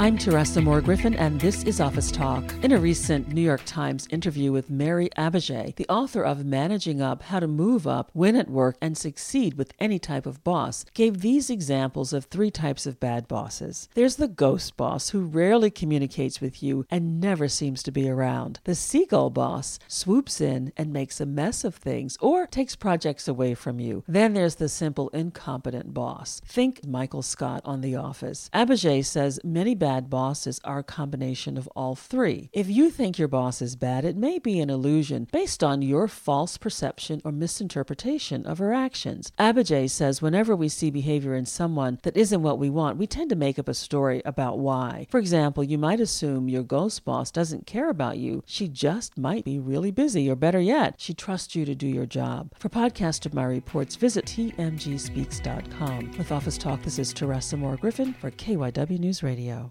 I'm Teresa Moore Griffin, and this is Office Talk. In a recent New York Times interview with Mary Abbajay, the author of Managing Up How to Move Up, Win at Work, and Succeed with Any Type of Boss, gave these examples of three types of bad bosses. There's the ghost boss, who rarely communicates with you and never seems to be around. The seagull boss swoops in and makes a mess of things or takes projects away from you. Then there's the simple, incompetent boss. Think Michael Scott on The Office. Abbajay says many bad bad bosses are a combination of all three. If you think your boss is bad, it may be an illusion based on your false perception or misinterpretation of her actions. Abbajay says whenever we see behavior in someone that isn't what we want, we tend to make up a story about why. For example, you might assume your ghost boss doesn't care about you. She just might be really busy, or better yet, she trusts you to do your job. For podcast of my reports, visit tmgspeaks.com. With Office Talk, this is Teresa Moore Griffin for KYW News Radio.